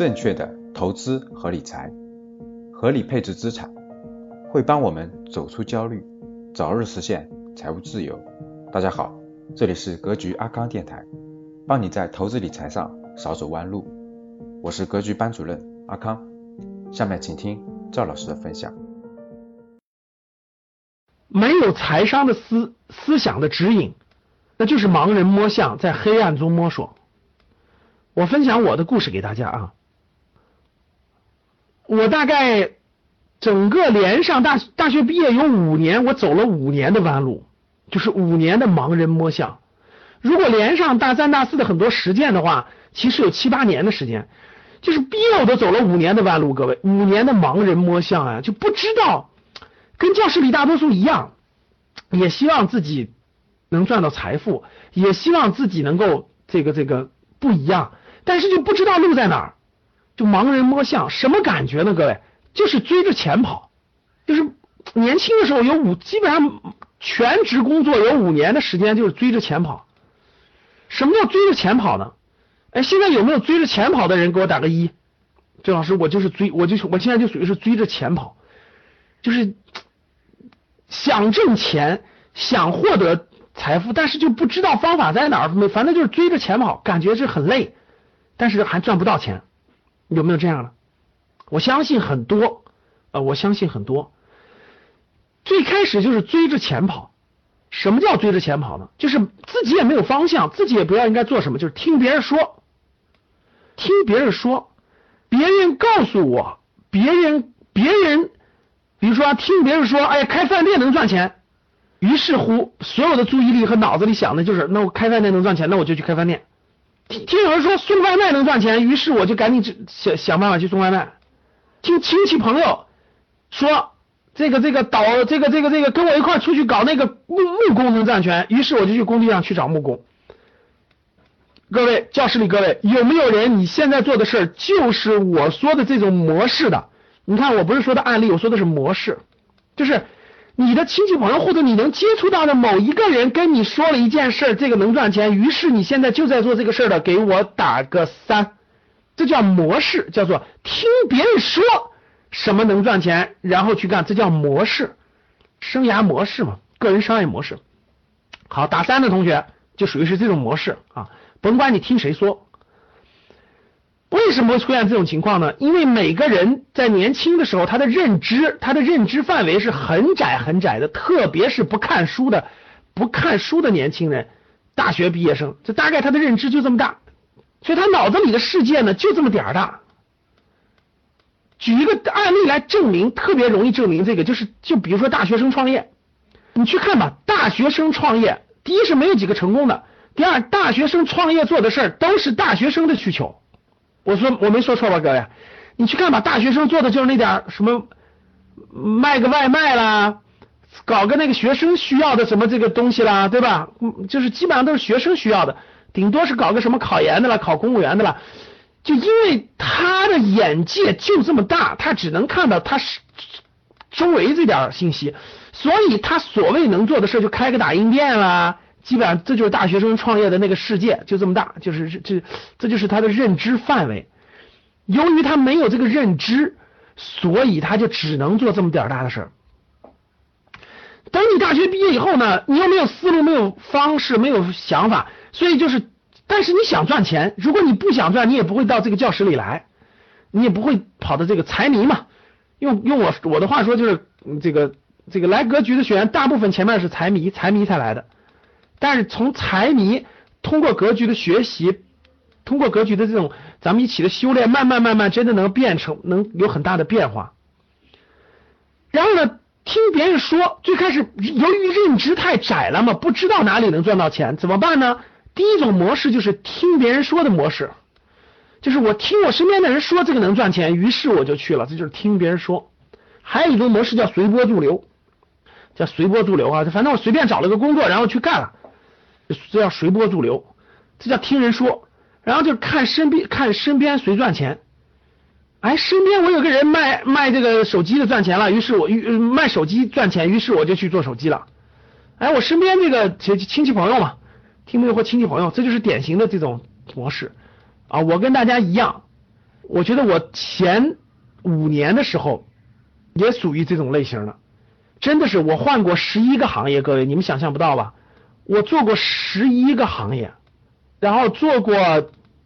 正确的投资和理财，合理配置资产，会帮我们走出焦虑，早日实现财务自由。大家好，这里是格局阿康电台，帮你在投资理财上少走弯路。我是格局班主任阿康，下面请听赵老师的分享。没有财商的思思想的指引，那就是盲人摸象，在黑暗中摸索。我分享我的故事给大家啊。我大概整个连上大大学毕业有五年，我走了五年的弯路，就是五年的盲人摸象。如果连上大三大四的很多实践的话，其实有七八年的时间，就是毕业我都走了五年的弯路。各位，五年的盲人摸象啊，就不知道，跟教室里大多数一样，也希望自己能赚到财富，也希望自己能够这个这个不一样，但是就不知道路在哪儿。就盲人摸象，什么感觉呢？各位，就是追着钱跑，就是年轻的时候有五，基本上全职工作有五年的时间就是追着钱跑。什么叫追着钱跑呢？哎，现在有没有追着钱跑的人？给我打个一。郑老师，我就是追，我就我现在就属于是追着钱跑，就是想挣钱，想获得财富，但是就不知道方法在哪儿，反正就是追着钱跑，感觉是很累，但是还赚不到钱。有没有这样的？我相信很多，呃，我相信很多。最开始就是追着钱跑。什么叫追着钱跑呢？就是自己也没有方向，自己也不知道应该做什么，就是听别人说，听别人说，别人告诉我，别人别人，比如说听别人说，哎，开饭店能赚钱，于是乎所有的注意力和脑子里想的就是，那我开饭店能赚钱，那我就去开饭店。听有人说送外卖能赚钱，于是我就赶紧想想办法去送外卖。听亲戚朋友说这个这个导这个这个这个跟我一块出去搞那个木木工能赚钱，于是我就去工地上去找木工。各位教室里各位有没有人你现在做的事儿就是我说的这种模式的？你看我不是说的案例，我说的是模式，就是。你的亲戚朋友或者你能接触到的某一个人跟你说了一件事，这个能赚钱，于是你现在就在做这个事儿的，给我打个三，这叫模式，叫做听别人说什么能赚钱，然后去干，这叫模式，生涯模式嘛，个人商业模式。好，打三的同学就属于是这种模式啊，甭管你听谁说。为什么会出现这种情况呢？因为每个人在年轻的时候，他的认知，他的认知范围是很窄很窄的，特别是不看书的、不看书的年轻人，大学毕业生，这大概他的认知就这么大，所以他脑子里的世界呢就这么点儿大。举一个案例来证明，特别容易证明这个，就是就比如说大学生创业，你去看吧，大学生创业，第一是没有几个成功的，第二，大学生创业做的事儿都是大学生的需求。我说我没说错吧，各位，你去看吧，大学生做的就是那点什么卖个外卖啦，搞个那个学生需要的什么这个东西啦，对吧？就是基本上都是学生需要的，顶多是搞个什么考研的啦，考公务员的啦。就因为他的眼界就这么大，他只能看到他是周围这点信息，所以他所谓能做的事就开个打印店啦。基本上这就是大学生创业的那个世界，就这么大，就是这这就是他的认知范围。由于他没有这个认知，所以他就只能做这么点儿大的事儿。等你大学毕业以后呢，你又没有思路，没有方式，没有想法，所以就是，但是你想赚钱，如果你不想赚，你也不会到这个教室里来，你也不会跑到这个财迷嘛。用用我我的话说，就是这个这个来格局的学员，大部分前面是财迷，财迷才来的。但是从财迷通过格局的学习，通过格局的这种咱们一起的修炼，慢慢慢慢真的能变成能有很大的变化。然后呢，听别人说，最开始由于认知太窄了嘛，不知道哪里能赚到钱，怎么办呢？第一种模式就是听别人说的模式，就是我听我身边的人说这个能赚钱，于是我就去了，这就是听别人说。还有一种模式叫随波逐流，叫随波逐流啊，反正我随便找了个工作，然后去干了。这叫随波逐流，这叫听人说，然后就看身边看身边谁赚钱，哎，身边我有个人卖卖这个手机的赚钱了，于是我卖手机赚钱，于是我就去做手机了，哎，我身边这个亲亲戚朋友嘛，听没有或亲戚朋友，这就是典型的这种模式。啊，我跟大家一样，我觉得我前五年的时候也属于这种类型的，真的是我换过十一个行业，各位你们想象不到吧？我做过十一个行业，然后做过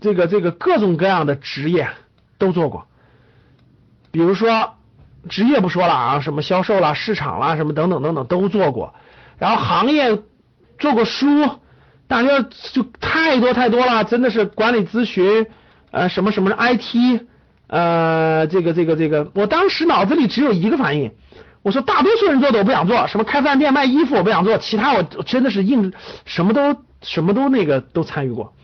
这个这个各种各样的职业都做过，比如说职业不说了啊，什么销售啦、市场啦，什么等等等等都做过，然后行业做过书，大家就太多太多了，真的是管理咨询，呃，什么什么 IT，呃，这个这个这个，我当时脑子里只有一个反应。我说大多数人做的我不想做，什么开饭店卖衣服我不想做，其他我真的是硬什么都什么都那个都参与过。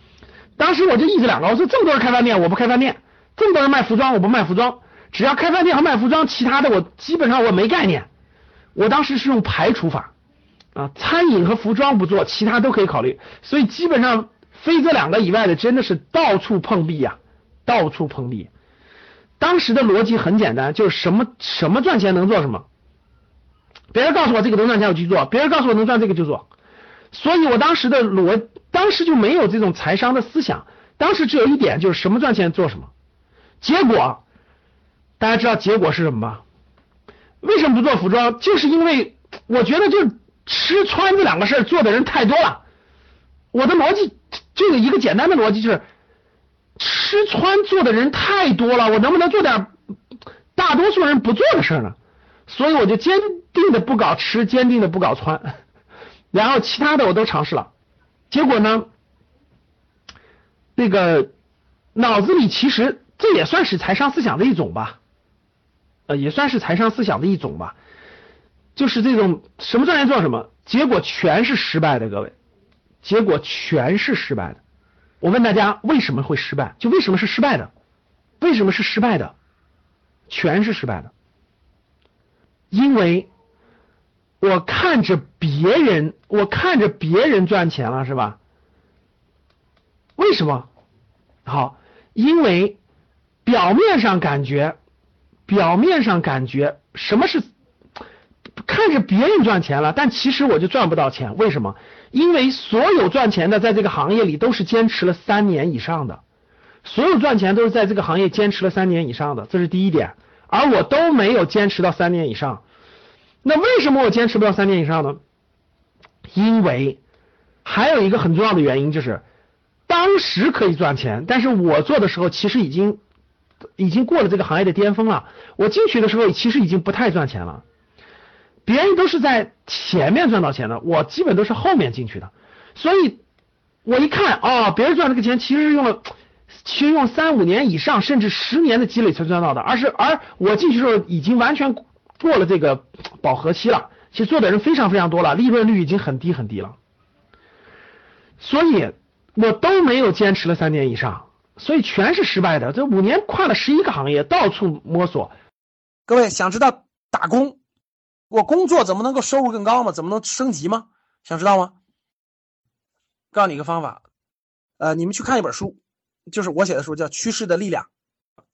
当时我就一直两个，我说这么多人开饭店我不开饭店，这么多人卖服装我不卖服装，只要开饭店和卖服装，其他的我基本上我没概念。我当时是用排除法啊，餐饮和服装不做，其他都可以考虑。所以基本上非这两个以外的真的是到处碰壁呀，到处碰壁。当时的逻辑很简单，就是什么什么赚钱能做什么。别人告诉我这个能赚钱，我去做；别人告诉我能赚这个就做。所以我当时的逻，当时就没有这种财商的思想。当时只有一点，就是什么赚钱做什么。结果大家知道结果是什么吗？为什么不做服装？就是因为我觉得就吃穿这两个事儿做的人太多了。我的逻辑就有一个简单的逻辑，就是吃穿做的人太多了，我能不能做点大多数人不做的事儿呢？所以我就坚定的不搞吃，坚定的不搞穿，然后其他的我都尝试了，结果呢，那个脑子里其实这也算是财商思想的一种吧，呃，也算是财商思想的一种吧，就是这种什么赚钱做什么，结果全是失败的，各位，结果全是失败的。我问大家为什么会失败？就为什么是失败的？为什么是失败的？全是失败的。因为我看着别人，我看着别人赚钱了，是吧？为什么？好，因为表面上感觉，表面上感觉什么是看着别人赚钱了，但其实我就赚不到钱。为什么？因为所有赚钱的在这个行业里都是坚持了三年以上的，所有赚钱都是在这个行业坚持了三年以上的，这是第一点。而我都没有坚持到三年以上，那为什么我坚持不到三年以上呢？因为还有一个很重要的原因就是，当时可以赚钱，但是我做的时候其实已经已经过了这个行业的巅峰了。我进去的时候其实已经不太赚钱了，别人都是在前面赚到钱的，我基本都是后面进去的。所以，我一看哦，别人赚这个钱其实是用了。其实用三五年以上，甚至十年的积累才赚到的，而是而我进去时候已经完全过了这个饱和期了。其实做的人非常非常多了，利润率已经很低很低了。所以我都没有坚持了三年以上，所以全是失败的。这五年跨了十一个行业，到处摸索。各位想知道打工，我工作怎么能够收入更高吗？怎么能升级吗？想知道吗？告诉你一个方法，呃，你们去看一本书。就是我写的书叫《趋势的力量》，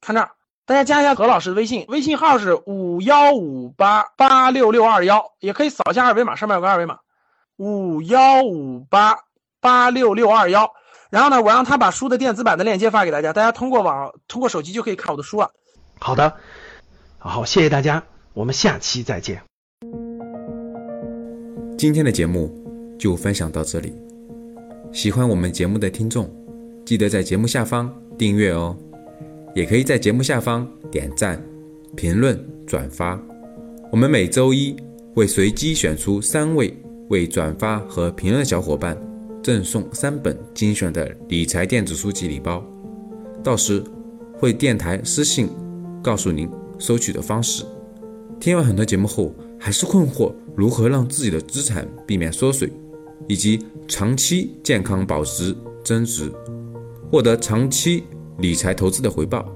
看这儿，大家加一下何老师的微信，微信号是五幺五八八六六二幺，也可以扫一下二维码，上面有个二维码，五幺五八八六六二幺。然后呢，我让他把书的电子版的链接发给大家，大家通过网通过手机就可以看我的书了。好的，好，谢谢大家，我们下期再见。今天的节目就分享到这里，喜欢我们节目的听众。记得在节目下方订阅哦，也可以在节目下方点赞、评论、转发。我们每周一会随机选出三位为转发和评论的小伙伴，赠送三本精选的理财电子书籍礼包。到时会电台私信告诉您收取的方式。听完很多节目后，还是困惑如何让自己的资产避免缩水，以及长期健康保值增值。获得长期理财投资的回报，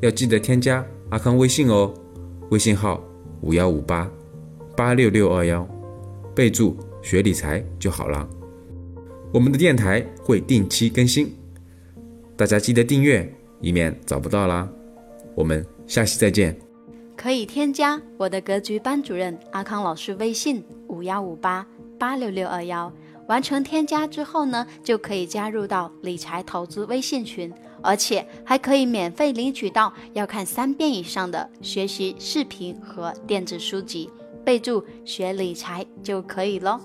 要记得添加阿康微信哦，微信号五幺五八八六六二幺，备注学理财就好了。我们的电台会定期更新，大家记得订阅，以免找不到啦。我们下期再见。可以添加我的格局班主任阿康老师微信五幺五八八六六二幺。完成添加之后呢，就可以加入到理财投资微信群，而且还可以免费领取到要看三遍以上的学习视频和电子书籍，备注“学理财”就可以喽。